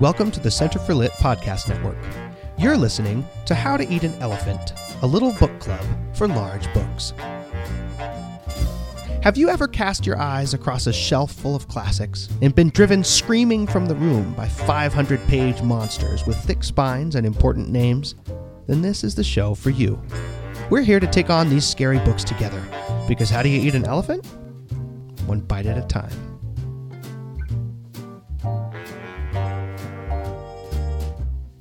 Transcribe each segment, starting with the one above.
Welcome to the Center for Lit Podcast Network. You're listening to How to Eat an Elephant, a little book club for large books. Have you ever cast your eyes across a shelf full of classics and been driven screaming from the room by 500 page monsters with thick spines and important names? Then this is the show for you. We're here to take on these scary books together because how do you eat an elephant? One bite at a time.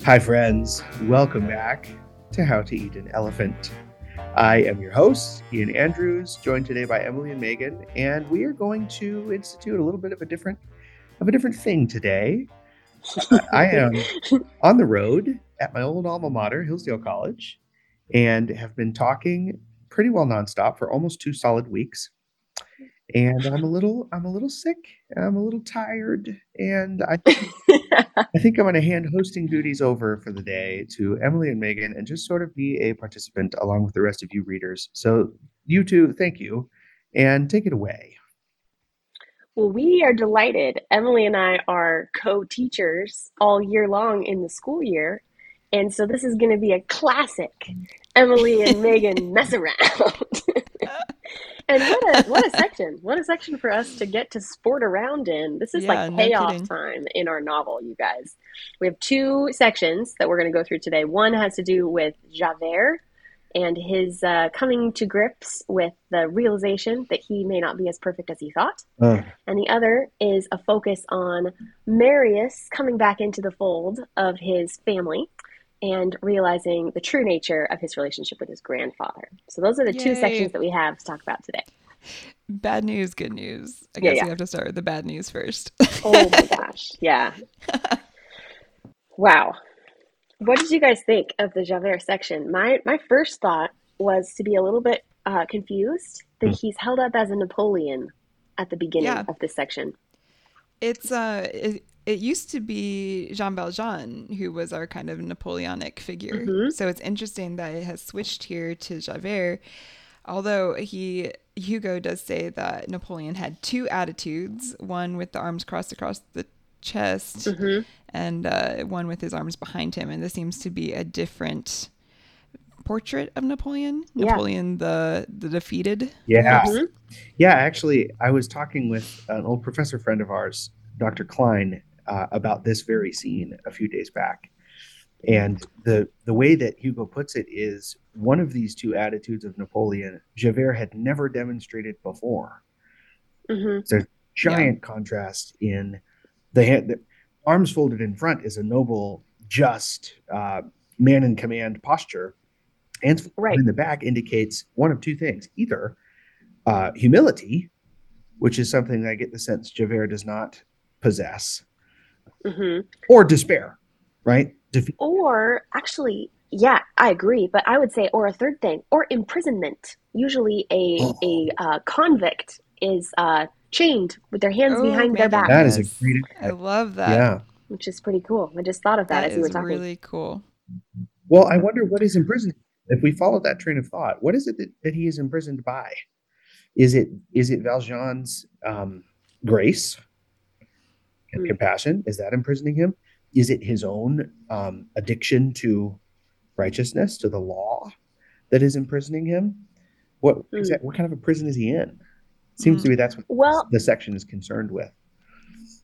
Hi, friends. Welcome back to How to Eat an Elephant. I am your host, Ian Andrews, joined today by Emily and Megan, and we are going to institute a little bit of a different of a different thing today. I am on the road at my old alma mater, Hillsdale College, and have been talking pretty well nonstop for almost two solid weeks and I'm a little I'm a little sick. I'm a little tired, and I I think I'm going to hand hosting duties over for the day to Emily and Megan, and just sort of be a participant along with the rest of you readers. So you two, thank you, and take it away. Well, we are delighted. Emily and I are co-teachers all year long in the school year, and so this is going to be a classic mm. Emily and Megan mess around. and what a what a section! What a section for us to get to sport around in. This is yeah, like payoff no time in our novel, you guys. We have two sections that we're going to go through today. One has to do with Javert and his uh, coming to grips with the realization that he may not be as perfect as he thought. Uh. And the other is a focus on Marius coming back into the fold of his family and realizing the true nature of his relationship with his grandfather. So those are the Yay. two sections that we have to talk about today. Bad news, good news. I guess yeah, yeah. we have to start with the bad news first. oh my gosh. Yeah. wow. What did you guys think of the Javert section? My my first thought was to be a little bit uh, confused that mm. he's held up as a Napoleon at the beginning yeah. of this section. It's uh it, it used to be Jean Valjean who was our kind of Napoleonic figure. Mm-hmm. So it's interesting that it has switched here to Javert. Although he Hugo does say that Napoleon had two attitudes, one with the arms crossed across the chest mm-hmm. and uh, one with his arms behind him and this seems to be a different portrait of Napoleon. Yeah. Napoleon the the defeated. Yeah. Mm-hmm. Yeah, actually I was talking with an old professor friend of ours, Dr. Klein, uh, about this very scene a few days back. And the the way that Hugo puts it is one of these two attitudes of Napoleon, Javert had never demonstrated before. Mm-hmm. There's a giant yeah. contrast in the hand. The arms folded in front is a noble, just uh, man in command posture, and right. in the back indicates one of two things: either uh, humility, which is something I get the sense Javert does not possess, mm-hmm. or despair, right? Defe- or actually, yeah, I agree. But I would say, or a third thing, or imprisonment. Usually, a oh. a uh, convict is uh, chained with their hands oh, behind their back. That is a great. I love that. Yeah, which is pretty cool. I just thought of that, that as you were talking. Really cool. Well, I wonder what is imprisoned. If we follow that train of thought, what is it that, that he is imprisoned by? Is it is it Valjean's um, grace? And mm. compassion? Is that imprisoning him? Is it his own um, addiction to righteousness, to the law, that is imprisoning him? What mm. that, what kind of a prison is he in? Seems mm. to me that's what well, the section is concerned with.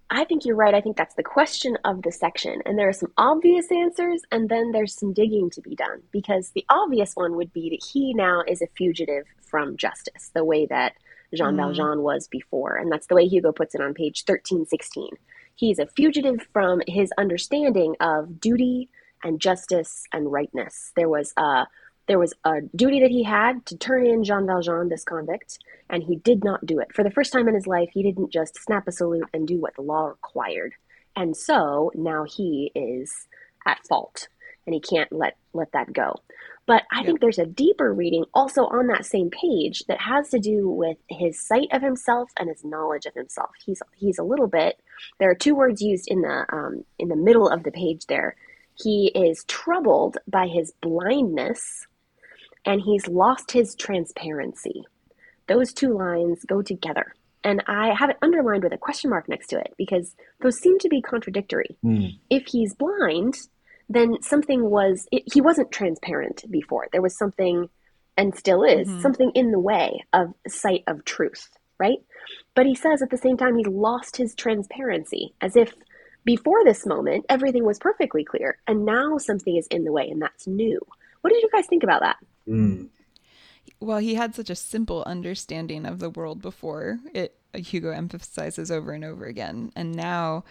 I think you're right. I think that's the question of the section. And there are some obvious answers, and then there's some digging to be done. Because the obvious one would be that he now is a fugitive from justice, the way that Jean mm. Valjean was before. And that's the way Hugo puts it on page 1316. He's a fugitive from his understanding of duty and justice and rightness. There was a there was a duty that he had to turn in Jean Valjean, this convict, and he did not do it. For the first time in his life, he didn't just snap a salute and do what the law required. And so now he is at fault and he can't let let that go. But I think there's a deeper reading also on that same page that has to do with his sight of himself and his knowledge of himself. He's he's a little bit. There are two words used in the um, in the middle of the page there. He is troubled by his blindness, and he's lost his transparency. Those two lines go together. And I have it underlined with a question mark next to it because those seem to be contradictory. Mm. If he's blind, then something was, it, he wasn't transparent before. There was something, and still is, Mhm. something in the way of sight of truth, right? But he says at the same time, he lost his transparency, as if before this moment, everything was perfectly clear, and now something is in the way, and that's new. What did you guys think about that? Mm. Well, he had such a simple understanding of the world before. It Hugo emphasizes over and over again, and now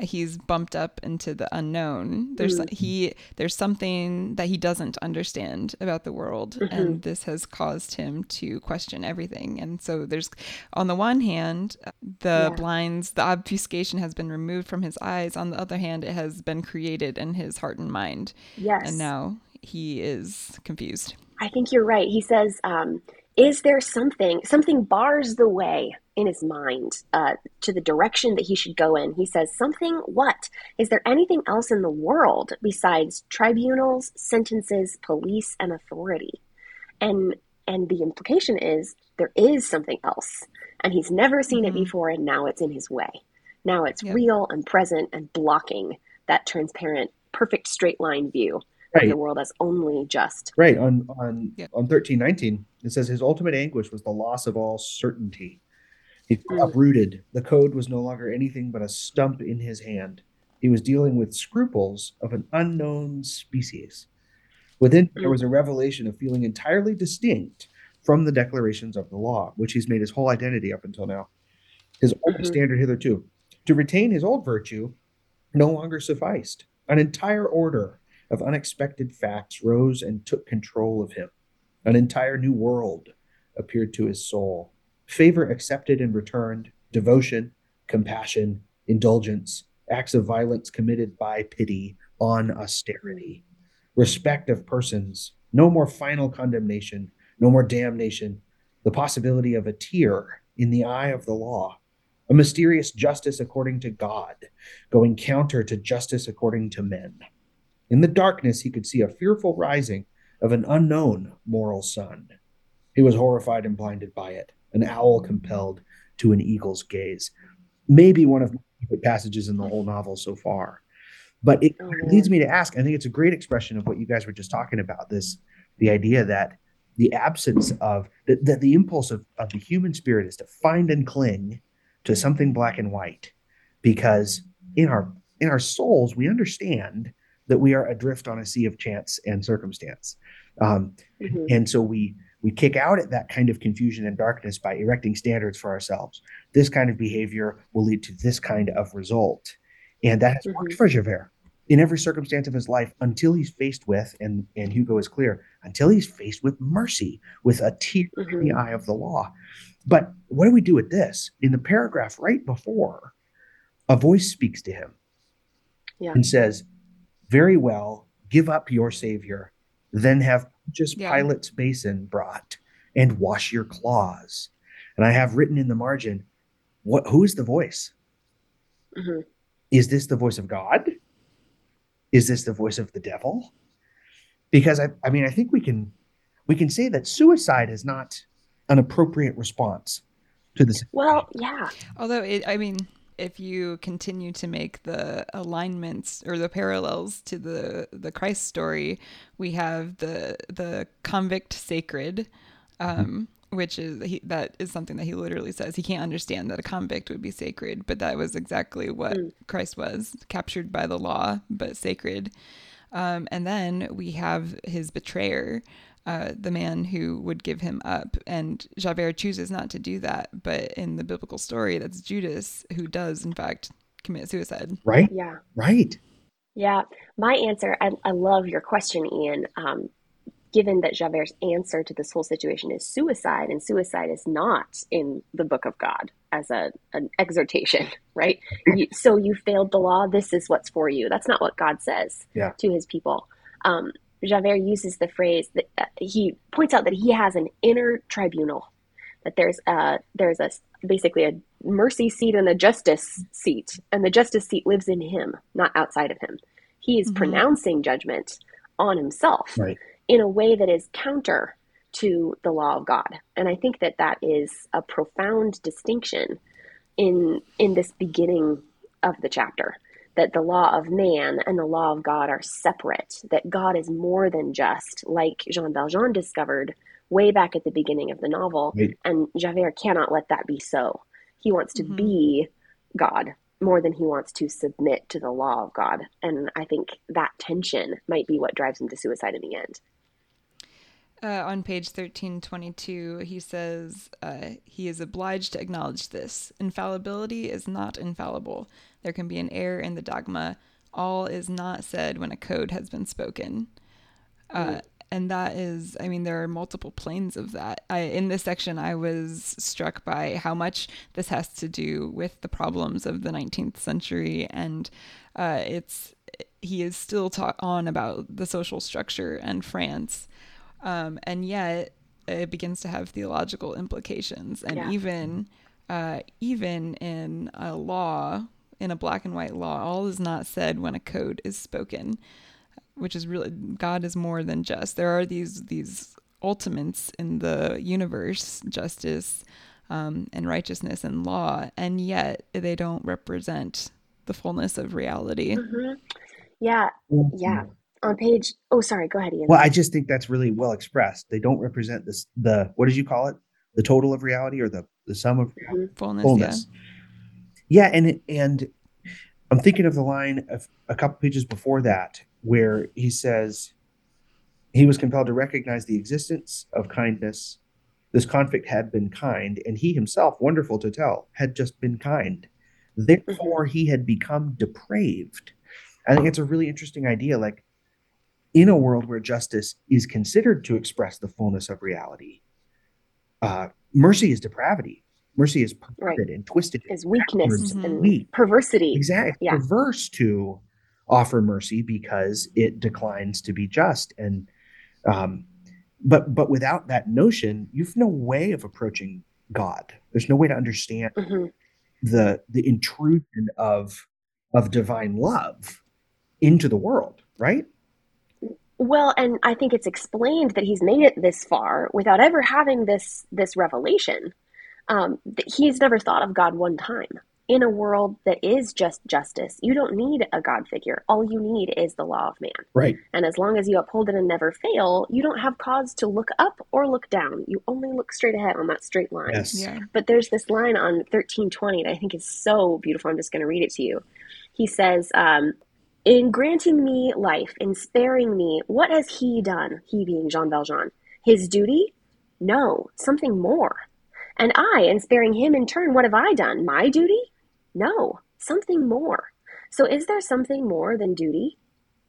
he's bumped up into the unknown. There's Mm. he there's something that he doesn't understand about the world, Mhm. and this has caused him to question everything. And so there's on the one hand, the Yeah. blinds, the obfuscation has been removed from his eyes. On the other hand, it has been created in his heart and mind, Yes. and now he is confused. I think you're right. He says, um, "Is there something? Something bars the way in his mind uh, to the direction that he should go in." He says, "Something. What? Is there anything else in the world besides tribunals, sentences, police, and authority?" And and the implication is there is something else, and he's never seen Mhm. it before, and now it's in his way. Now it's Yep. real and present and blocking that transparent, perfect straight line view of the world as only just. Right on on Yeah. on thirteen nineteen, it says his ultimate anguish was the loss of all certainty. He felt Mm. uprooted. The code was no longer anything but a stump in his hand. He was dealing with scruples of an unknown species. Within there Mm. was a revelation of feeling entirely distinct from the declarations of the law, which he's made his whole identity up until now. His only Mhm. standard hitherto. To retain his old virtue no longer sufficed. An entire order of unexpected facts rose and took control of him. An entire new world appeared to his soul. Favor accepted and returned, devotion, compassion, indulgence, acts of violence committed by pity on austerity, respect of persons, no more final condemnation, no more damnation, the possibility of a tear in the eye of the law, a mysterious justice according to God, going counter to justice according to men. In the darkness, he could see a fearful rising of an unknown moral sun. He was horrified and blinded by it, an owl compelled to an eagle's gaze. Maybe one of my favorite passages in the whole novel so far. But it Oh, leads me to ask, I think it's a great expression of what you guys were just talking about, this the idea that the absence of that, that the impulse of, of the human spirit is to find and cling to something black and white because in our in our souls we understand that we are adrift on a sea of chance and circumstance um, Mhm. and so we we kick out at that kind of confusion and darkness by erecting standards for ourselves this kind of behavior will lead to this kind of result and that has worked Mhm. for javert in every circumstance of his life until he's faced with and and hugo is clear until he's faced with mercy with a tear in the Mhm. eye of the law but what do we do with this in the paragraph right before a voice speaks to him Yeah. and says very well give up your savior then have just Yeah. pilate's basin brought and wash your claws and i have written in the margin what who is the voice Mhm. is this the voice of god is this the voice of the devil because i, I mean i think we can we can say that suicide is not an appropriate response to this Well, yeah. Although it, I mean, if you continue to make the alignments or the parallels to the the Christ story, we have the the convict sacred, um, which is he, that is something that he literally says he can't understand that a convict would be sacred, but that was exactly what Mm. Christ was, captured by the law but sacred. Um, and then we have his betrayer, uh, the man who would give him up. And Javert chooses not to do that. But in the biblical story, that's Judas who does, in fact, commit suicide. right Yeah. right Yeah. My answer, I, I love your question, Ian. Um, given that Javert's answer to this whole situation is suicide, and suicide is not in the book of God as a, an exhortation, right? You, so you failed the law. This is what's for you. That's not what God says Yeah. to his people. Um, Javert uses the phrase that uh, he points out that he has an inner tribunal, that there's a, there's a basically a mercy seat and a justice seat, and the justice seat lives in him, not outside of him. He is Mhm. pronouncing judgment on himself Right. in a way that is counter to the law of God. And I think that that is a profound distinction in in this beginning of the chapter that the law of man and the law of God are separate, that God is more than just, like Jean Valjean discovered way back at the beginning of the novel. Right. And Javert cannot let that be so. He wants to mm-hmm. be God more than he wants to submit to the law of God. And I think that tension might be what drives him to suicide in the end. Uh, on page 1322, he says uh, he is obliged to acknowledge this. Infallibility is not infallible. There can be an error in the dogma. All is not said when a code has been spoken. Uh, and that is, I mean, there are multiple planes of that. I, in this section, I was struck by how much this has to do with the problems of the 19th century. And uh, it's, he is still taught on about the social structure and France um, and yet it begins to have theological implications. And yeah. even uh, even in a law, in a black and white law, all is not said when a code is spoken, which is really God is more than just. There are these these ultimates in the universe, justice um, and righteousness and law, and yet they don't represent the fullness of reality. Mm-hmm. Yeah, yeah on page oh sorry go ahead Ian. well i just think that's really well expressed they don't represent this the what did you call it the total of reality or the the sum of mm-hmm. fullness, fullness. Yeah. Yeah and and i'm thinking of the line of a couple pages before that where he says he was compelled to recognize the existence of kindness. This conflict had been kind and he himself wonderful to tell had just been kind. Therefore he had become depraved. I think it's a really interesting idea like in a world where justice is considered to express the fullness of reality, uh, mercy is depravity. Mercy is perverted right. and twisted. Is weakness and weak. perversity. Exactly. Yeah. Perverse to offer mercy because it declines to be just. And um, but but without that notion, you've no way of approaching God. There's no way to understand mm-hmm. the the intrusion of of divine love into the world, right? Well, and I think it's explained that he's made it this far without ever having this this revelation. Um, he's never thought of God one time. In a world that is just justice, you don't need a God figure. All you need is the law of man. Right. And as long as you uphold it and never fail, you don't have cause to look up or look down. You only look straight ahead on that straight line. Yes. Yeah. But there's this line on 1320 that I think is so beautiful. I'm just going to read it to you. He says, um, in granting me life, in sparing me, what has he done, he being Jean Valjean? His duty? No, something more. And I, in sparing him in turn, what have I done? My duty? No, something more. So is there something more than duty?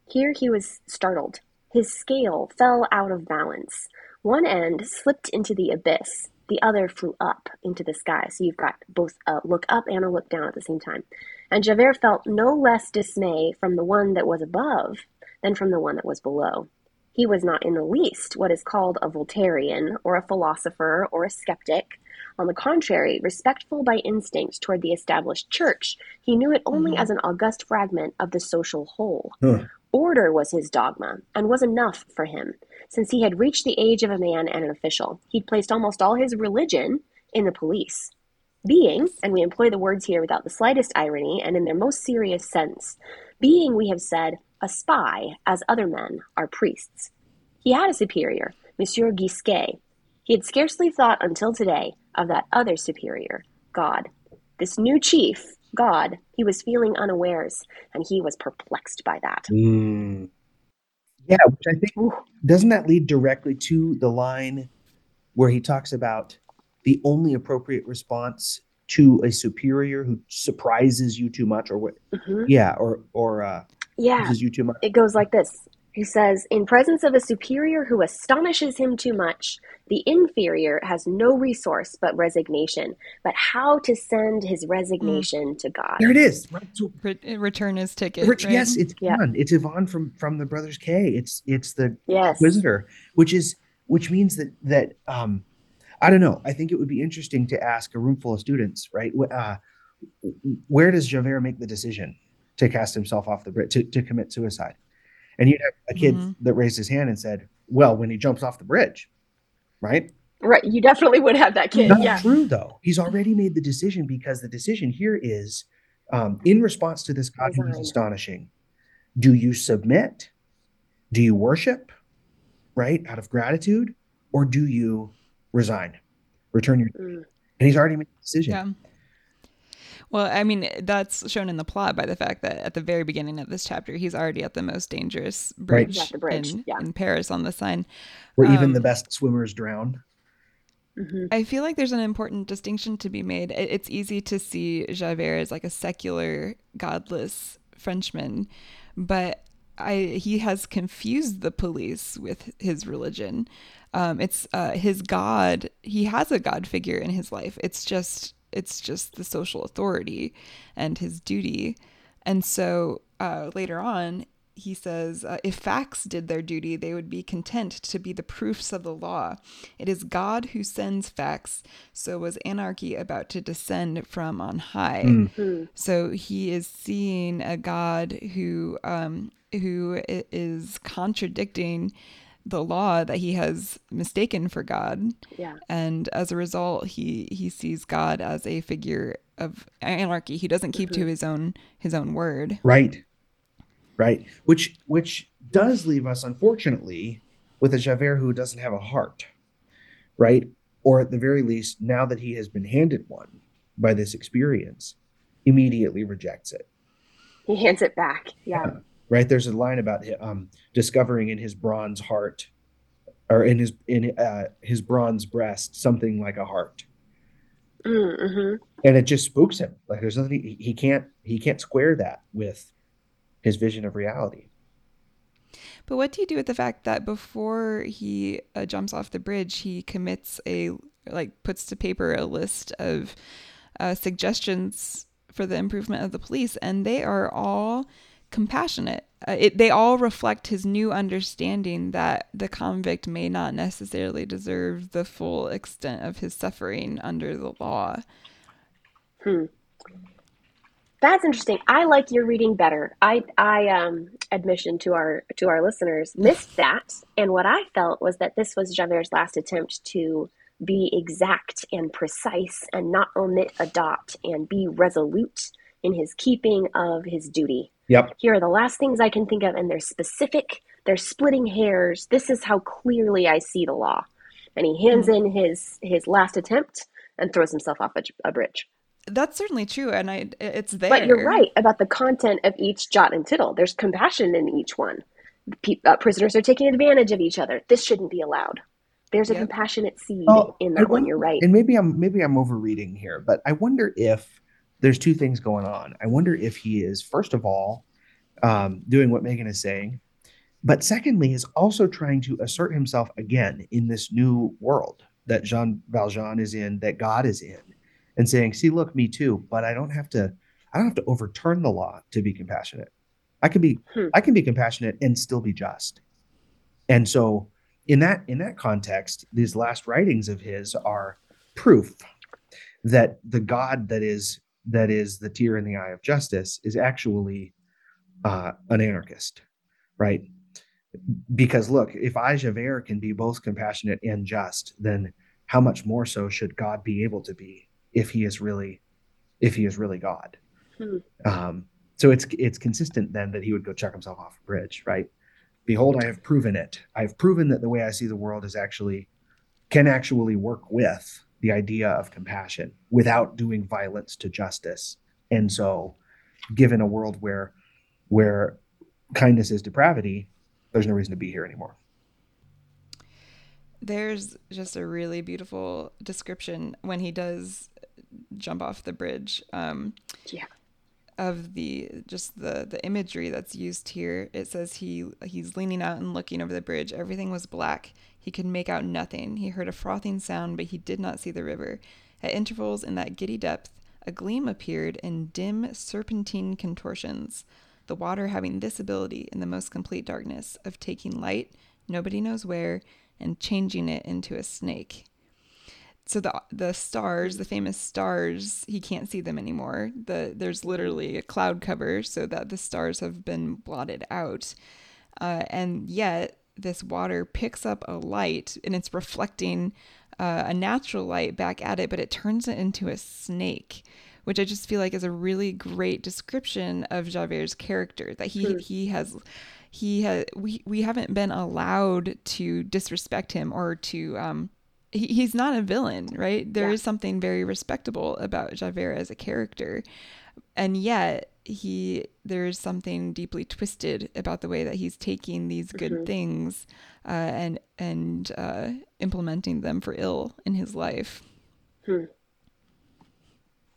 Here he was startled. His scale fell out of balance. One end slipped into the abyss, the other flew up into the sky. So you've got both a look up and a look down at the same time. And Javert felt no less dismay from the one that was above than from the one that was below. He was not in the least what is called a Voltairean, or a philosopher, or a skeptic. On the contrary, respectful by instinct toward the established church, he knew it only mm-hmm. as an august fragment of the social whole. Huh. Order was his dogma, and was enough for him. Since he had reached the age of a man and an official, he'd placed almost all his religion in the police being, and we employ the words here without the slightest irony and in their most serious sense, being, we have said, a spy, as other men are priests. He had a superior, Monsieur Gisquet. He had scarcely thought until today of that other superior, God. This new chief, God, he was feeling unawares, and he was perplexed by that. Mm. Yeah, which I think doesn't that lead directly to the line where he talks about the only appropriate response to a superior who surprises you too much or what mm-hmm. yeah or or uh yeah you too much it goes like this he says in presence of a superior who astonishes him too much the inferior has no resource but resignation but how to send his resignation mm. to god there it is Re- return his ticket right? yes it's yeah. it's Ivan from from the brothers k it's it's the yes. visitor which is which means that that um I don't know. I think it would be interesting to ask a room full of students, right? Uh, where does Javert make the decision to cast himself off the bridge, to, to commit suicide? And you'd have a kid mm-hmm. that raised his hand and said, well, when he jumps off the bridge. right? Right. You definitely would have that kid. Not yeah. true though. He's already made the decision because the decision here is um, in response to this God who is astonishing. Do you submit? Do you worship? Right out of gratitude, or do you resign, return your? Mm. And he's already made the decision. Yeah. Well, I mean, that's shown in the plot by the fact that at the very beginning of this chapter, he's already at the most dangerous bridge, He's at the bridge, in, yeah. in Paris on the Seine. Where even Um, the best swimmers drown. hmm I feel like there's an important distinction to be made. It's easy to see Javert as like a secular, godless Frenchman, but I he has confused the police with his religion. Um, it's uh, his god. He has a god figure in his life. It's just it's just the social authority and his duty. And so uh, later on, he says, uh, if facts did their duty, they would be content to be the proofs of the law. It is God who sends facts. So was anarchy about to descend from on high. Mm. Hmm. So he is seeing a God who um, who is contradicting the law that he has mistaken for God Yeah. and as a result he he sees god as a figure of anarchy he doesn't keep to mm-hmm. his own his own word Right. Right. Which which does leave us, unfortunately, with a Javert who doesn't have a heart. Right? Or at the very least, now that he has been handed one by this experience, immediately rejects it. He hands it back. Yeah. Right? There's a line about um, discovering in his bronze heart, or in his in uh, his bronze breast, something like a heart, Mm-hmm. and it just spooks him. Like there's nothing he, he can't he can't square that with his vision of reality. but what do you do with the fact that before he uh, jumps off the bridge he commits a like puts to paper a list of uh, suggestions for the improvement of the police and they are all compassionate uh, it, they all reflect his new understanding that the convict may not necessarily deserve the full extent of his suffering under the law Hmm. That's interesting. I like your reading better. I I um admission to our to our listeners missed that, and what I felt was that this was Javert's last attempt to be exact and precise and not omit a dot and be resolute in his keeping of his duty. Yep. Here are the last things I can think of, and they're specific. They're splitting hairs. This is how clearly I see the law. And he hands in his his last attempt and throws himself off a, a bridge. That's certainly true, and I it's there. But you're right about the content of each jot and tittle. There's compassion in each one. Pe- uh, prisoners are taking advantage of each other. This shouldn't be allowed. There's a Yep. compassionate seed Oh, in I that one. You're right. And maybe I'm maybe I'm overreading here, but I wonder if there's two things going on. I wonder if he is first of all um, doing what Megan is saying, but secondly is also trying to assert himself again in this new world that Jean Valjean is in, that God is in, and saying, "See, look, me too, but I don't have to. I don't have to overturn the law to be compassionate. I can be Hmm. I can be compassionate and still be just." And so in that in that context, these last writings of his are proof that the God that is that is the tear in the eye of justice is actually uh, an anarchist, right? Because look, if I Javert can be both compassionate and just, then how much more so should God be able to be if he is really if he is really God? Hmm. Um, so it's it's consistent then that he would go chuck himself off a bridge, right? Behold, I have proven it. I've proven that the way I see the world is actually can actually work with the idea of compassion without doing violence to justice. And so, given a world where where kindness is depravity, there's no reason to be here anymore. There's just a really beautiful description when he does jump off the bridge. Um, Yeah. Of the just the the imagery that's used here, it says he he's leaning out and looking over the bridge. Everything was black. He could make out nothing. He heard a frothing sound, but he did not see the river. At intervals in that giddy depth, a gleam appeared in dim serpentine contortions. The water having this ability in the most complete darkness of taking light, nobody knows where, and changing it into a snake. So the the stars, the famous stars, he can't see them anymore. The there's literally a cloud cover so that the stars have been blotted out. Uh, and yet this water picks up a light and it's reflecting uh, a natural light back at it, but it turns it into a snake, which I just feel like is a really great description of Javert's character. That he mm. he has he has we we haven't been allowed to disrespect him or to um he, he's not a villain, right? There yeah. is something very respectable about Javert as a character, and yet he there's something deeply twisted about the way that he's taking these good mm-hmm. things uh, and and uh, implementing them for ill in his life. Hmm.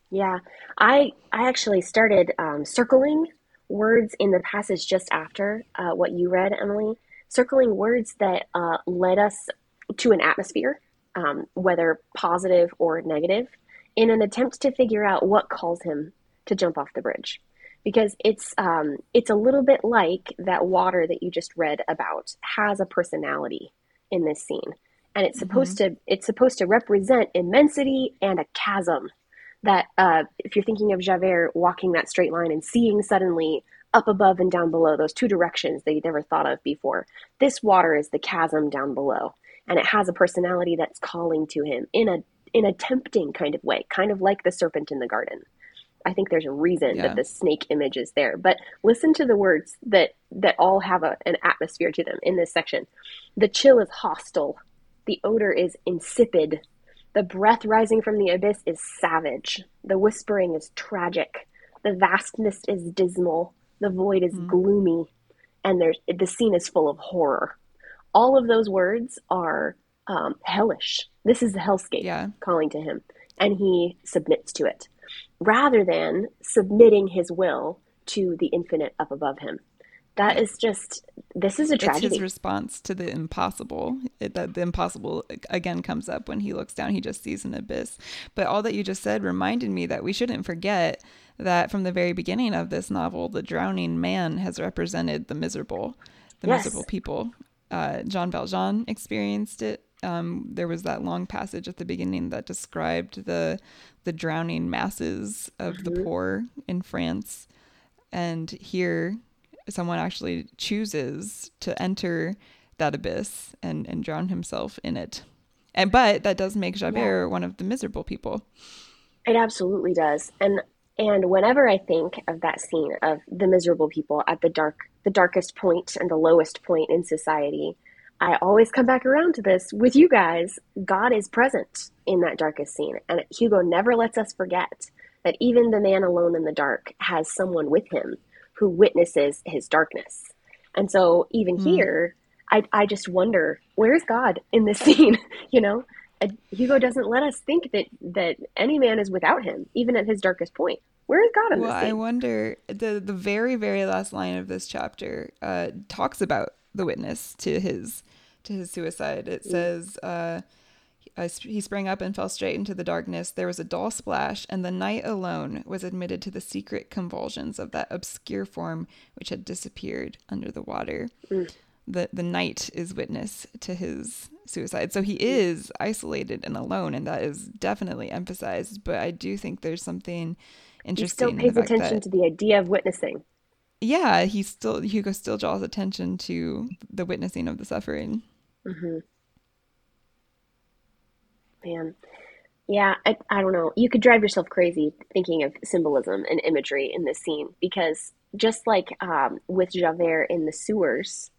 Yeah, I I actually started um, circling words in the passage just after uh, what you read, Emily. Circling words that uh, led us to an atmosphere, um, whether positive or negative, in an attempt to figure out what calls him to jump off the bridge because it's um, it's a little bit like that water that you just read about has a personality in this scene, and it's supposed mm-hmm. to it's supposed to represent immensity and a chasm. That uh, if you're thinking of Javert walking that straight line and seeing suddenly up above and down below those two directions that he'd never thought of before, this water is the chasm down below, and it has a personality that's calling to him in a in a tempting kind of way, kind of like the serpent in the garden. I think there's a reason yeah. that the snake image is there. But listen to the words that that all have a, an atmosphere to them in this section. The chill is hostile. The odor is insipid. The breath rising from the abyss is savage. The whispering is tragic. The vastness is dismal. The void is mm. gloomy. And there's the scene is full of horror. All of those words are um, hellish. This is the hellscape yeah. calling to him, and he submits to it rather than submitting his will to the infinite up above him. That is just this is a tragedy. It's his response to the impossible. It, that the impossible again comes up when he looks down. He just sees an abyss. But all that you just said reminded me that we shouldn't forget that from the very beginning of this novel, the drowning man has represented the miserable, the yes. miserable people. Uh, Jean Valjean experienced it um, there was that long passage at the beginning that described the the drowning masses of mm-hmm. the poor in France, and here someone actually chooses to enter that abyss and and drown himself in it. And but that does make Javert yeah. one of the miserable people. It absolutely does. And and whenever I think of that scene of the miserable people at the dark the darkest point and the lowest point in society, I always come back around to this with you guys. God is present in that darkest scene. And Hugo never lets us forget that even the man alone in the dark has someone with him who witnesses his darkness. And so even mm. here, I, I just wonder where's God in this scene? you know, Hugo doesn't let us think that that any man is without him, even at his darkest point. Where is God in well, this? Well, I wonder the the very very last line of this chapter uh, talks about the witness to his to his suicide. It says, uh, he sprang up and fell straight into the darkness. There was a dull splash, and the night alone was admitted to the secret convulsions of that obscure form which had disappeared under the water. Mm. The, the night is witness to his suicide. So he is isolated and alone, and that is definitely emphasized. But I do think there's something interesting. He still pays attention that, to the idea of witnessing yeah, he still Hugo still draws attention to the witnessing of the suffering. Mm-hmm. Man, yeah, I, I don't know. You could drive yourself crazy thinking of symbolism and imagery in this scene because just like um, with Javert in the sewers,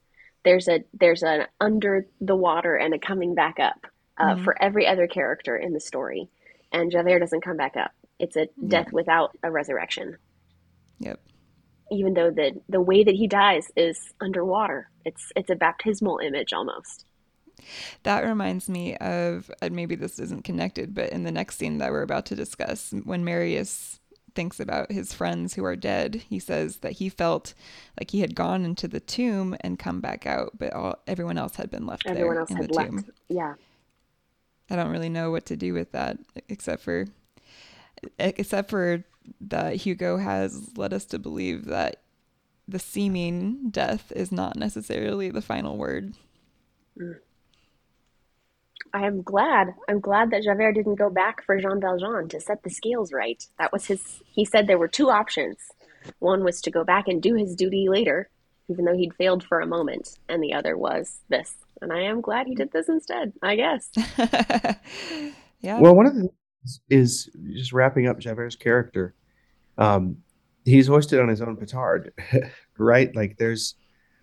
there's a there's an under the water and a coming back up uh, mm-hmm. for every other character in the story, and Javert doesn't come back up. It's a death without a resurrection. Yep even though the the way that he dies is underwater. It's it's a baptismal image almost. That reminds me of and maybe this isn't connected, but in the next scene that we're about to discuss, when Marius thinks about his friends who are dead, he says that he felt like he had gone into the tomb and come back out, but all everyone else had been left everyone there else in had the left. tomb. Yeah. I don't really know what to do with that, except for except for that Hugo has led us to believe that the seeming death is not necessarily the final word. Mm. I am glad. I'm glad that Javert didn't go back for Jean Valjean to set the scales right. That was his. He said there were two options. One was to go back and do his duty later, even though he'd failed for a moment, and the other was this. And I am glad he did this instead, I guess. yeah. Well, one of the things is just wrapping up Javert's character. Um, he's hoisted on his own petard, right? Like there's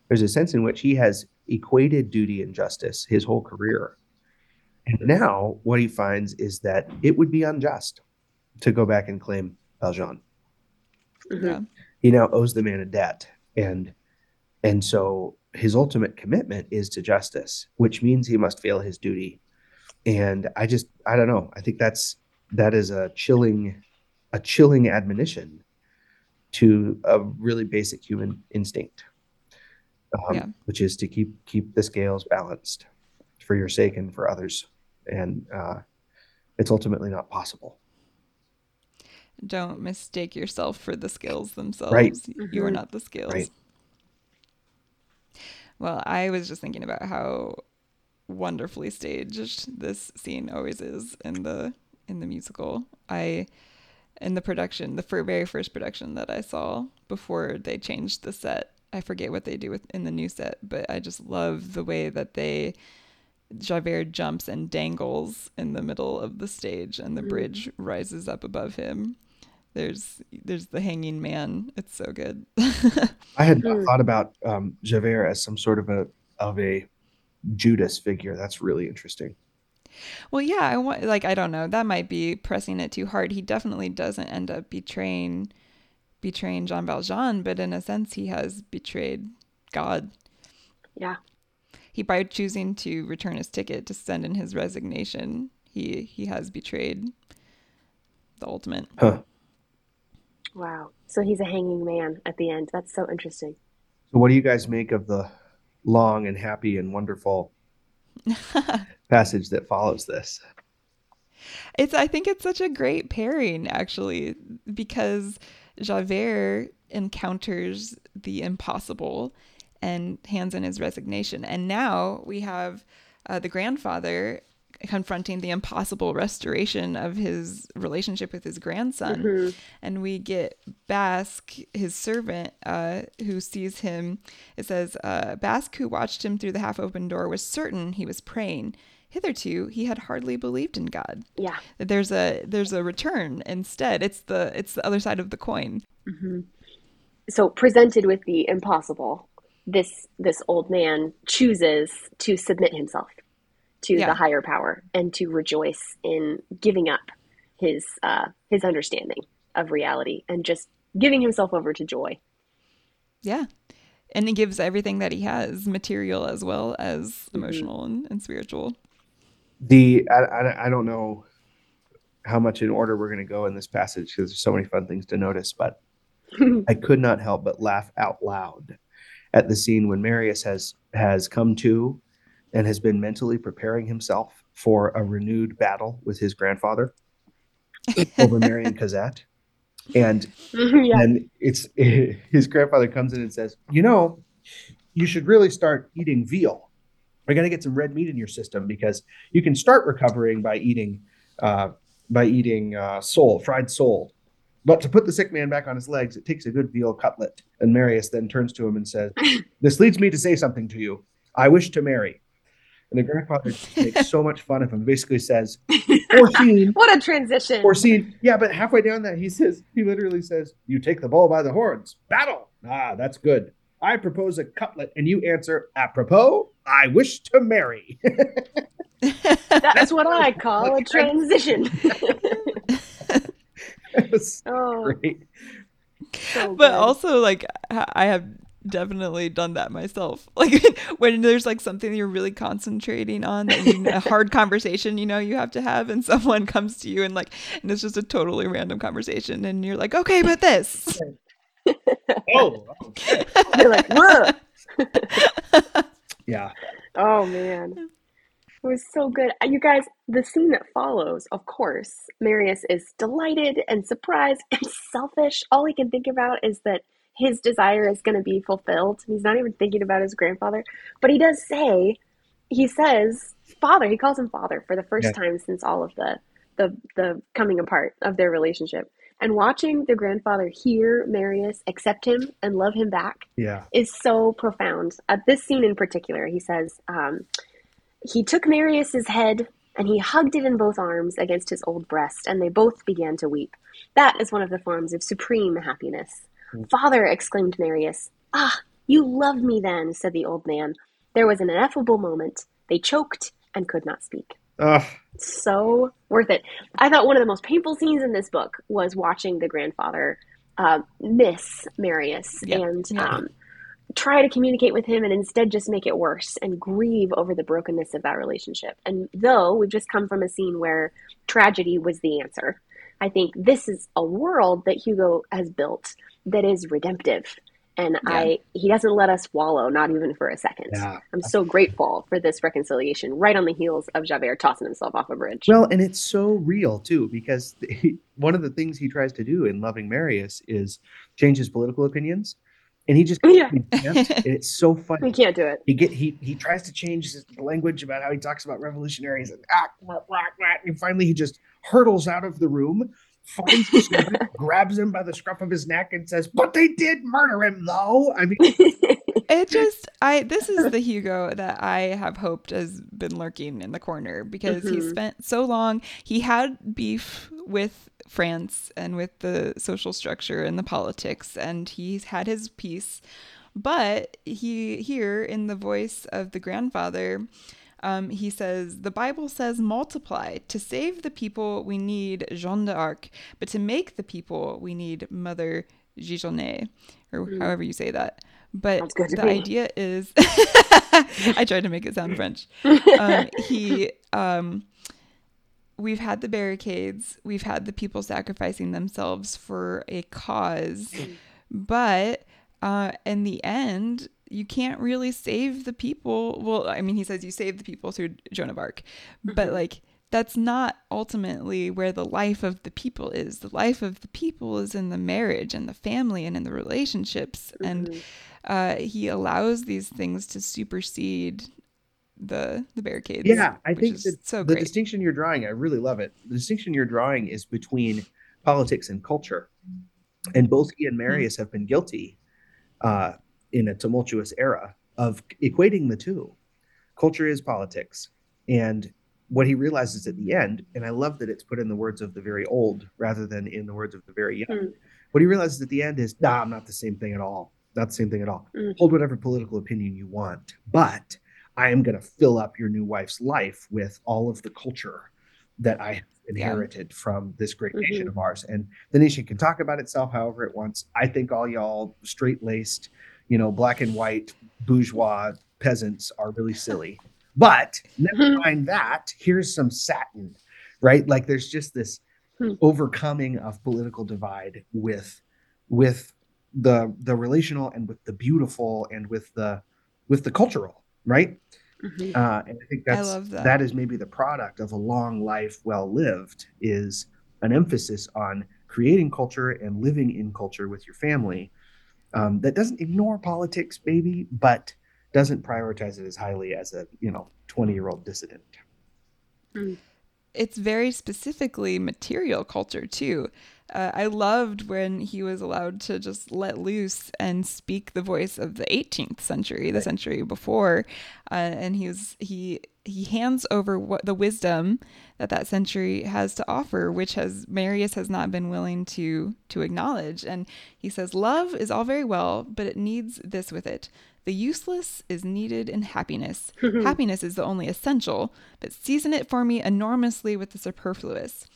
there's a sense in which he has equated duty and justice his whole career. And now what he finds is that it would be unjust to go back and claim Valjean. Mm-hmm. He now owes the man a debt. And and so his ultimate commitment is to justice, which means he must fail his duty. And I just I don't know. I think that's that is a chilling a chilling admonition to a really basic human instinct, um, yeah. which is to keep keep the scales balanced for your sake and for others. And uh, it's ultimately not possible. Don't mistake yourself for the skills themselves. Right. Mm-hmm. You are not the skills. Right. Well, I was just thinking about how wonderfully staged this scene always is in the in the musical. I in the production, the very first production that I saw before they changed the set. I forget what they do with in the new set, but I just love the way that they Javert jumps and dangles in the middle of the stage and the mm. bridge rises up above him. There's there's the hanging man. It's so good. I had not mm. thought about um, Javert as some sort of a of a Judas figure. That's really interesting. Well, yeah, I want like I don't know. That might be pressing it too hard. He definitely doesn't end up betraying betraying Jean Valjean, but in a sense, he has betrayed God. Yeah. He by choosing to return his ticket to send in his resignation, he he has betrayed the ultimate. Huh. Wow. So he's a hanging man at the end. That's so interesting. So, what do you guys make of the long and happy and wonderful passage that follows this. It's I think it's such a great pairing actually because Javert encounters the impossible and hands in his resignation. And now we have uh, the grandfather confronting the impossible restoration of his relationship with his grandson. Mm-hmm. And we get Basque, his servant, uh, who sees him. It says, uh, Basque, who watched him through the half open door, was certain he was praying. Hitherto, he had hardly believed in God. Yeah, there's a there's a return instead. It's the it's the other side of the coin. Mm-hmm. So presented with the impossible, this this old man chooses to submit himself to yeah. the higher power and to rejoice in giving up his uh, his understanding of reality and just giving himself over to joy. Yeah. And he gives everything that he has, material as well as mm-hmm. emotional mm-hmm. and, and, spiritual. The I, I, I don't know how much in order we're going to go in this passage because there's so many fun things to notice, but I could not help but laugh out loud at the scene when Marius has has come to and has been mentally preparing himself for a renewed battle with his grandfather over Marion Cosette. And yeah. and it's it, his grandfather comes in and says, "You know, you should really start eating veal. We're going to get some red meat in your system because you can start recovering by eating uh, by eating uh, sole, fried sole. But to put the sick man back on his legs, it takes a good veal cutlet." And Marius then turns to him and says, "This leads me to say something to you. I wish to marry." And the grandfather makes so much fun of him. Basically says, "Foreseen." what a transition. Foreseen. Yeah, but halfway down that he says, he literally says, "You take the bull by the horns. Battle." Ah, that's good. I propose a cutlet, and you answer, "Apropos, I wish to marry." that's what I call a transition. oh. great. So but also, like, I have definitely done that myself. Like when there's like something you're really concentrating on, that you, a hard conversation, you know, you have to have, and someone comes to you and like, and it's just a totally random conversation, and you're like, okay, but this. oh, you're like, whoa. yeah. Oh man. It was so good. Uh, you guys, the scene that follows, of course, Marius is delighted and surprised and selfish. All he can think about is that his desire is going to be fulfilled. He's not even thinking about his grandfather, but he does say, he says, father. He calls him father for the first yeah. time since all of the the the coming apart of their relationship. And watching the grandfather hear Marius accept him and love him back yeah. is so profound. At this scene in particular, he says, um, he took Marius's head and he hugged it in both arms against his old breast, and they both began to weep. That is one of the forms of supreme happiness. Mm. Father, exclaimed Marius. Ah, you love me then, said the old man. There was an ineffable moment. They choked and could not speak. Ugh. So worth it. I thought one of the most painful scenes in this book was watching the grandfather uh, miss Marius yeah. and yeah. Um, try to communicate with him and instead just make it worse and grieve over the brokenness of that relationship. And though we've just come from a scene where tragedy was the answer, I think this is a world that Hugo has built that is redemptive and yeah. I he doesn't let us wallow, not even for a second. Yeah. I'm so grateful for this reconciliation, right on the heels of Javert tossing himself off a bridge. Well, and it's so real too, because he, one of the things he tries to do in Loving Marius is change his political opinions, and he just yeah. it's so funny. He can't do it. He get he he tries to change his language about how he talks about revolutionaries and ah, blah, blah, blah, and finally he just hurtles out of the room finds the servant, grabs him by the scruff of his neck, and says, "But they did murder him, though." I mean, it just I this is the Hugo that I have hoped has been lurking in the corner because mm-hmm. he spent so long. He had beef with France and with the social structure and the politics, and he's had his piece. But he here in the voice of the grandfather um, he says, The Bible says multiply. To save the people, we need Jeanne d'Arc, but to make the people, we need Mother Gigonnet, or mm. however you say that. But the me. idea is, I tried to make it sound French. Um, he, um, we've had the barricades, we've had the people sacrificing themselves for a cause, but uh, in the end, you can't really save the people. Well, I mean, he says you save the people through Joan of Arc, but mm-hmm. like that's not ultimately where the life of the people is. The life of the people is in the marriage and the family and in the relationships. Mm-hmm. And uh, he allows these things to supersede the the barricades. Yeah, I think so the great. distinction you're drawing, I really love it. The distinction you're drawing is between politics and culture, and both he and mm-hmm. Marius mm-hmm. have been guilty uh, in a tumultuous era of equating the two. Culture is politics. And what he realizes at the end, and I love that it's put in the words of the very old rather than in the words of the very young. Mm. What he realizes at the end is, nah, I'm not the same thing at all. Not the same thing at all. Mm. Hold whatever political opinion you want, but I am going to fill up your new wife's life with all of the culture that I inherited yeah. from this great mm-hmm. nation of ours. And the nation can talk about itself however it wants. I think all y'all straight laced, you know, black and white bourgeois peasants are really silly. But never mm-hmm. mind that. Here's some satin, right? Like there's just this hmm. overcoming of political divide with with the the relational and with the beautiful and with the with the cultural, right? Mm-hmm. Uh, and I think that's I that. that is maybe the product of a long life well lived is an emphasis on creating culture and living in culture with your family um, that doesn't ignore politics, maybe, but doesn't prioritize it as highly as a you know 20 year old dissident. Mm. It's very specifically material culture too. Uh, I loved when he was allowed to just let loose and speak the voice of the 18th century, the century before, uh, and he was he he hands over what the wisdom that that century has to offer, which has Marius has not been willing to to acknowledge. And he says, "Love is all very well, but it needs this with it." The useless is needed in happiness. happiness is the only essential, but season it for me enormously with the superfluous.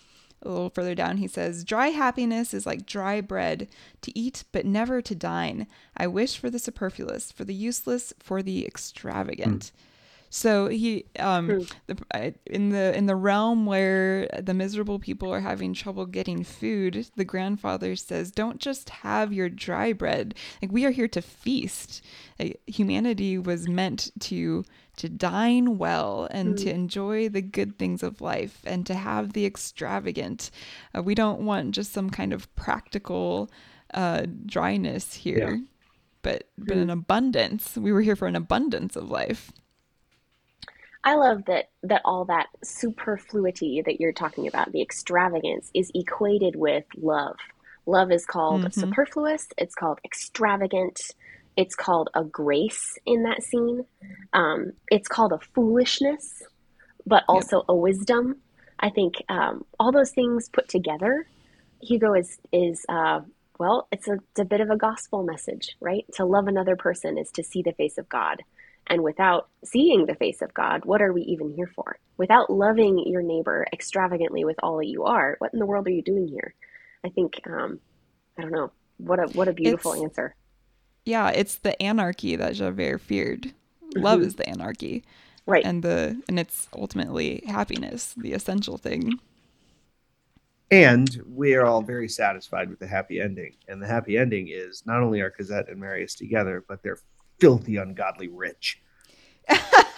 A little further down, he says, Dry happiness is like dry bread, to eat but never to dine. I wish for the superfluous, for the useless, for the extravagant. Mm. So he, um, hmm. the, in the in the realm where the miserable people are having trouble getting food, the grandfather says, "Don't just have your dry bread. Like we are here to feast. Like, humanity was meant to to dine well and mm. to enjoy the good things of life and to have the extravagant. Uh, we don't want just some kind of practical uh, dryness here, yeah. but but mm. an abundance. We were here for an abundance of life." I love that that all that superfluity that you're talking about, the extravagance, is equated with love. Love is called mm-hmm. superfluous. It's called extravagant. It's called a grace in that scene. Um, it's called a foolishness, but also yep. a wisdom. I think um, all those things put together, Hugo is is uh, well, it's a, it's a bit of a gospel message, right? To love another person is to see the face of God. And without seeing the face of God, what are we even here for? Without loving your neighbor extravagantly with all that you are, what in the world are you doing here? I think, um, I don't know. What a what a beautiful it's, answer. Yeah, it's the anarchy that Javert feared. Mm-hmm. Love is the anarchy, right? And the and it's ultimately happiness, the essential thing. And we are all very satisfied with the happy ending. And the happy ending is not only are Cosette and Marius together, but they're filthy, ungodly rich.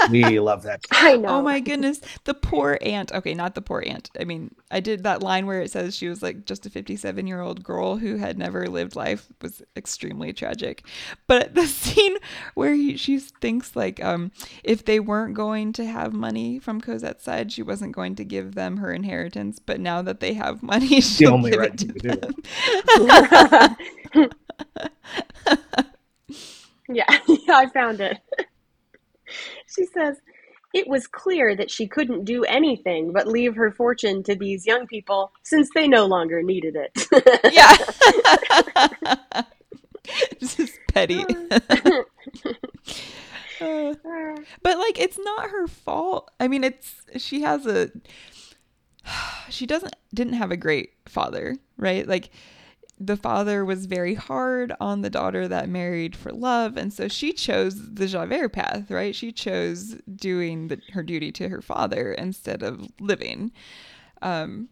we love that. I know. Oh my goodness. The poor aunt. Okay, not the poor aunt. I mean, I did that line where it says she was like just a 57 year old girl who had never lived life was extremely tragic. But the scene where he, she thinks like um if they weren't going to have money from Cosette's side, she wasn't going to give them her inheritance. But now that they have money, she'll the only give right it to them. yeah, I found it. she says, it was clear that she couldn't do anything but leave her fortune to these young people since they no longer needed it. yeah. this is petty. Uh, but like it's not her fault. I mean it's she has a she doesn't didn't have a great father, right? Like the father was very hard on the daughter that married for love and so she chose the javert path right? She chose doing the, her duty to her father instead of living. Um,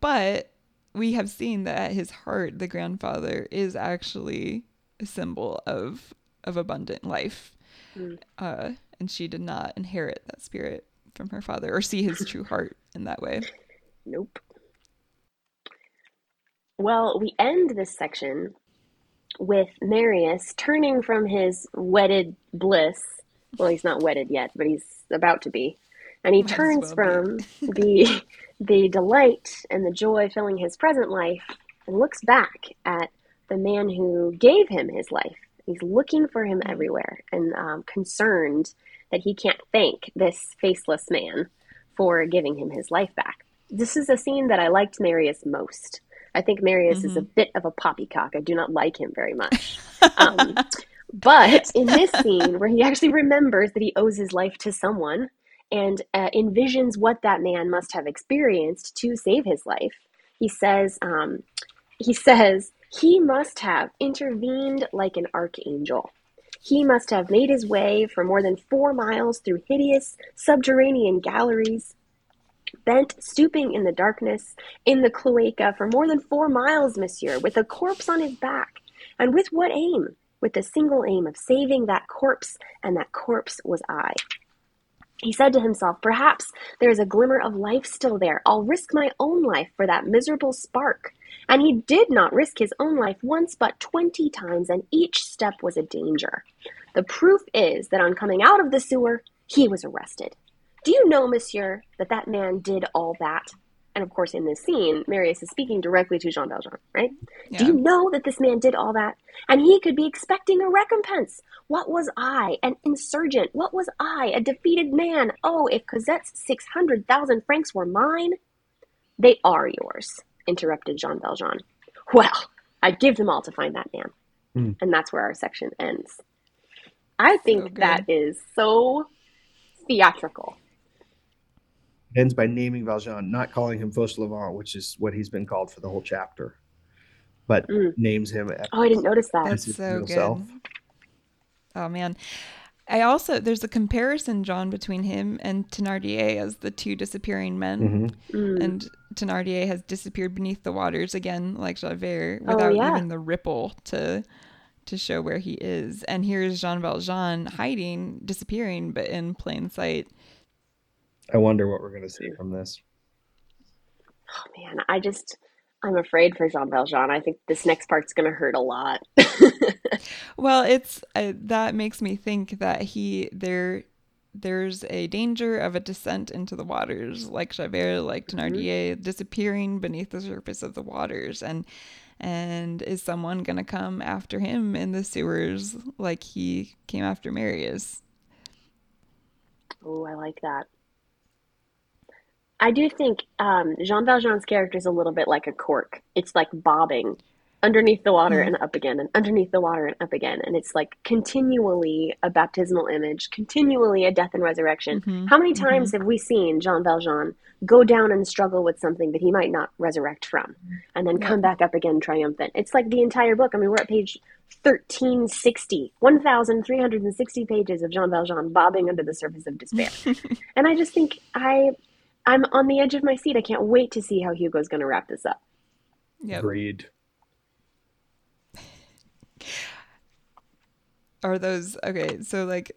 but we have seen that at his heart the grandfather is actually a symbol of of abundant life. Mm. uh, and she did not inherit that spirit from her father or see his true heart in that way. Nope well, we end this section with Marius turning from his wedded bliss. Well, he's not wedded yet, but he's about to be. And he Might turns well from the the delight and the joy filling his present life and looks back at the man who gave him his life. He's looking for him everywhere and um, concerned that he can't thank this faceless man for giving him his life back. This is a scene that I liked Marius most I think Marius mm-hmm. is a mm-hmm. bit of a poppycock. I do not like him very much. Um, but in this scene, where he actually remembers that he owes his life to someone and uh, envisions what that man must have experienced to save his life, he says, um, he says, he must have intervened like an archangel. He must have made his way for more than four miles through hideous subterranean galleries, bent, stooping in the darkness, in the cloaca for more than four miles, monsieur, with a corpse on his back. And with what aim? With the single aim of saving that corpse, and that corpse was I. He said to himself, Perhaps there is a glimmer of life still there. I'll risk my own life for that miserable spark. And he did not risk his own life once, but twenty times, and each step was a danger. The proof is that on coming out of the sewer, he was arrested. Do you know, monsieur, that that man did all that? And of course, in this scene, Marius is speaking directly to Jean Valjean, right? Yeah. Do you know that this man did all that? And he could be expecting a recompense. What was I, an insurgent? What was I, a defeated man? Oh, if Cosette's 600,000 francs were mine. They are yours, interrupted Jean Valjean. Well, I'd give them all to find that man. Mm. And that's where our section ends. I think so that is so theatrical ends by naming Valjean, not calling him Fauchelevent, which is what he's been called for the whole chapter, but mm. names him. oh, I didn't notice that. That's so good. Self. Oh man. I also there's a comparison, John, between him and Thénardier as the two disappearing men, mm-hmm. mm. and Thénardier has disappeared beneath the waters again, like Javert, oh, without oh, yeah. even the ripple to to show where he is. And here's Jean Valjean hiding, disappearing, but in plain sight. I wonder what we're going to see from this. Oh man, I just I'm afraid for Jean Valjean. I think this next part's going to hurt a lot. well, it's uh, that makes me think that he there there's a danger of a descent into the waters, like Javert, like mm-hmm. Thénardier, mm-hmm. disappearing beneath the surface of the waters. And and is someone gonna come after him in the sewers like he came after Marius? Oh, I like that. I do think um, Jean Valjean's character is a little bit like a cork. It's like bobbing underneath the water mm. and up again and underneath the water and up again and it's like continually a baptismal image continually a death and resurrection mm-hmm. how many times mm-hmm. have we seen jean valjean go down and struggle with something that he might not resurrect from and then come back up again triumphant it's like the entire book i mean we're at page 1360 1360 pages of jean valjean bobbing under the surface of despair and i just think i i'm on the edge of my seat i can't wait to see how hugo's going to wrap this up yep. agreed are those okay? So like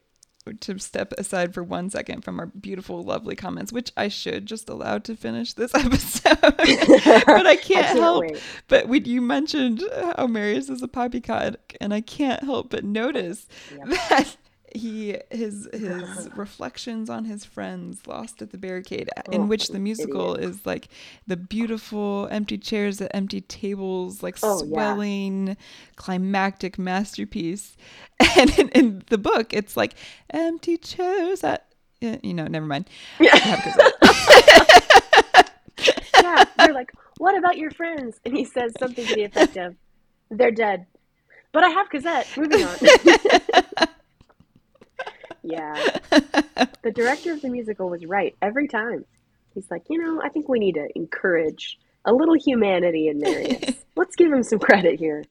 to step aside for one second from our beautiful, lovely comments, which I should just allow to finish this episode, but I can't, I can't help. Wait. But when you mentioned how Marius is a poppycock, and I can't help but notice yep. that he his his reflections on his friends lost at the barricade uh, oh, in which the musical idiot. is like the beautiful empty chairs at empty tables like oh, swelling yeah. climactic masterpiece. And in, in, the book it's like empty chairs at eh, you know never mind. Yeah. yeah they're like what about your friends? And he says something to the effect of they're dead. But i have cosette. Moving on yeah. the director of the musical was right every time. He's like, you know, I think we need to encourage a little humanity in Marius. Let's give him some credit here.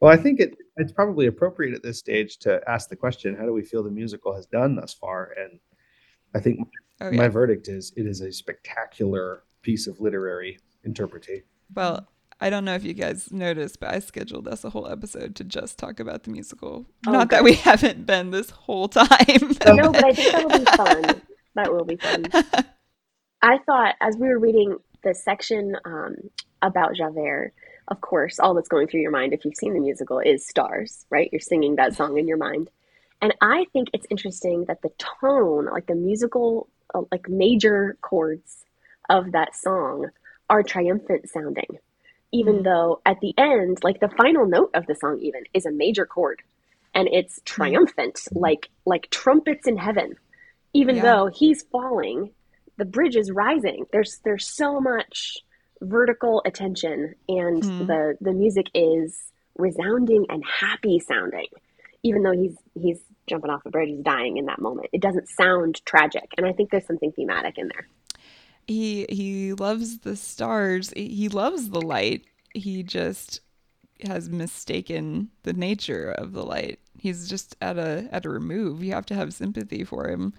Well, I think it, it's probably appropriate at this stage to ask the question, how do we feel the musical has done thus far? And I think oh, yeah. my verdict is it is a spectacular piece of literary interpretation. Well, I don't know if you guys noticed, but I scheduled us a whole episode to just talk about the musical. Oh, Not good. that we haven't been this whole time. no, but I think that will be fun. That will be fun. I thought as we were reading the section um, about Javert, of course, all that's going through your mind if you've seen the musical is stars, right? You're singing that song in your mind. And I think it's interesting that the tone, like the musical, uh, like major chords of that song, are triumphant sounding even mm though at the end, like the final note of the song even is a major chord and it's triumphant, mm like like trumpets in heaven. Even yeah. though he's falling, the bridge is rising. There's there's so much vertical attention and mm the the music is resounding and happy sounding even though he's he's jumping off the bridge he's dying in that moment it doesn't sound tragic and i think there's something thematic in there he he loves the stars. He loves the light. He just has mistaken the nature of the light. He's just at a at a remove. You have to have sympathy for him.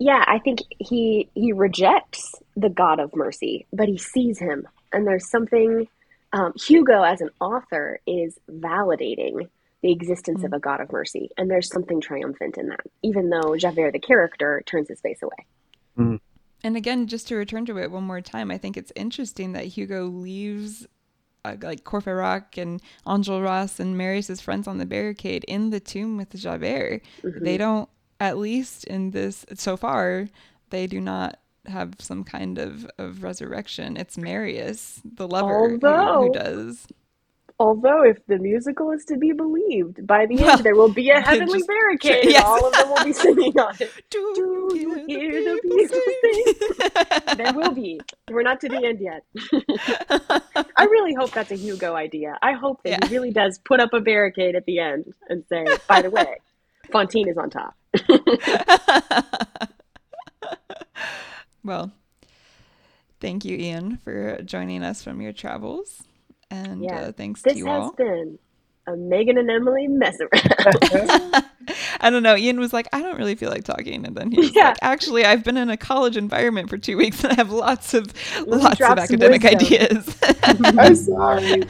Yeah, I think he he rejects the God of mercy, but he sees him, and there's something. Um, Hugo, as an author, is validating the existence mm-hmm. of a God of mercy, and there's something triumphant in that, even though Javert, the character, turns his face away. Mm-hmm. And again, just to return to it one more time, I think it's interesting that Hugo leaves uh, like Courfeyrac and Enjolras and Marius's friends on the barricade in the tomb with Javert. Mm-hmm. They don't, at least in this so far, they do not have some kind of, of resurrection. It's Marius, the lover, Although, who, who does. Although, if the musical is to be believed, by the well, end there will be a heavenly just, barricade, yes. and all of them will be singing on it. Do, Do you hear, hear the, people sing? there will be. We're not to the end yet. I really hope that's a Hugo idea. I hope that yeah. he really does put up a barricade at the end and say, "By the way, Fantine is on top." well, thank you, Ian, for joining us from your travels. And yeah. uh, thanks this to you all. This has been a Megan and Emily mess around. I don't know. Ian was like, I don't really feel like talking, and then he was yeah. like, Actually, I've been in a college environment for two weeks, and I have lots of lots of academic ideas. I'm sorry.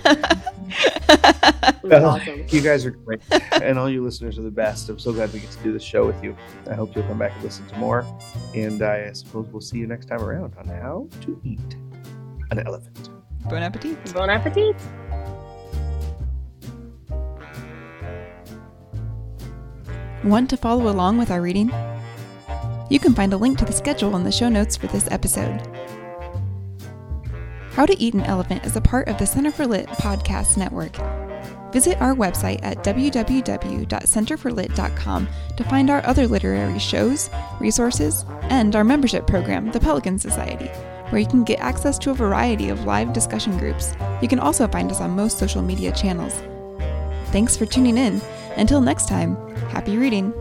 well, awesome. you guys are great, and all you listeners are the best. I'm so glad we get to do this show with you. I hope you'll come back and listen to more, and I suppose we'll see you next time around on how to eat an elephant. Bon appetit. Bon appetit. Want to follow along with our reading? You can find a link to the schedule in the show notes for this episode. How to Eat an Elephant is a part of the Center for Lit podcast network. Visit our website at www.centerforlit.com to find our other literary shows, resources, and our membership program, the Pelican Society, where you can get access to a variety of live discussion groups. You can also find us on most social media channels. Thanks for tuning in. Until next time, happy reading.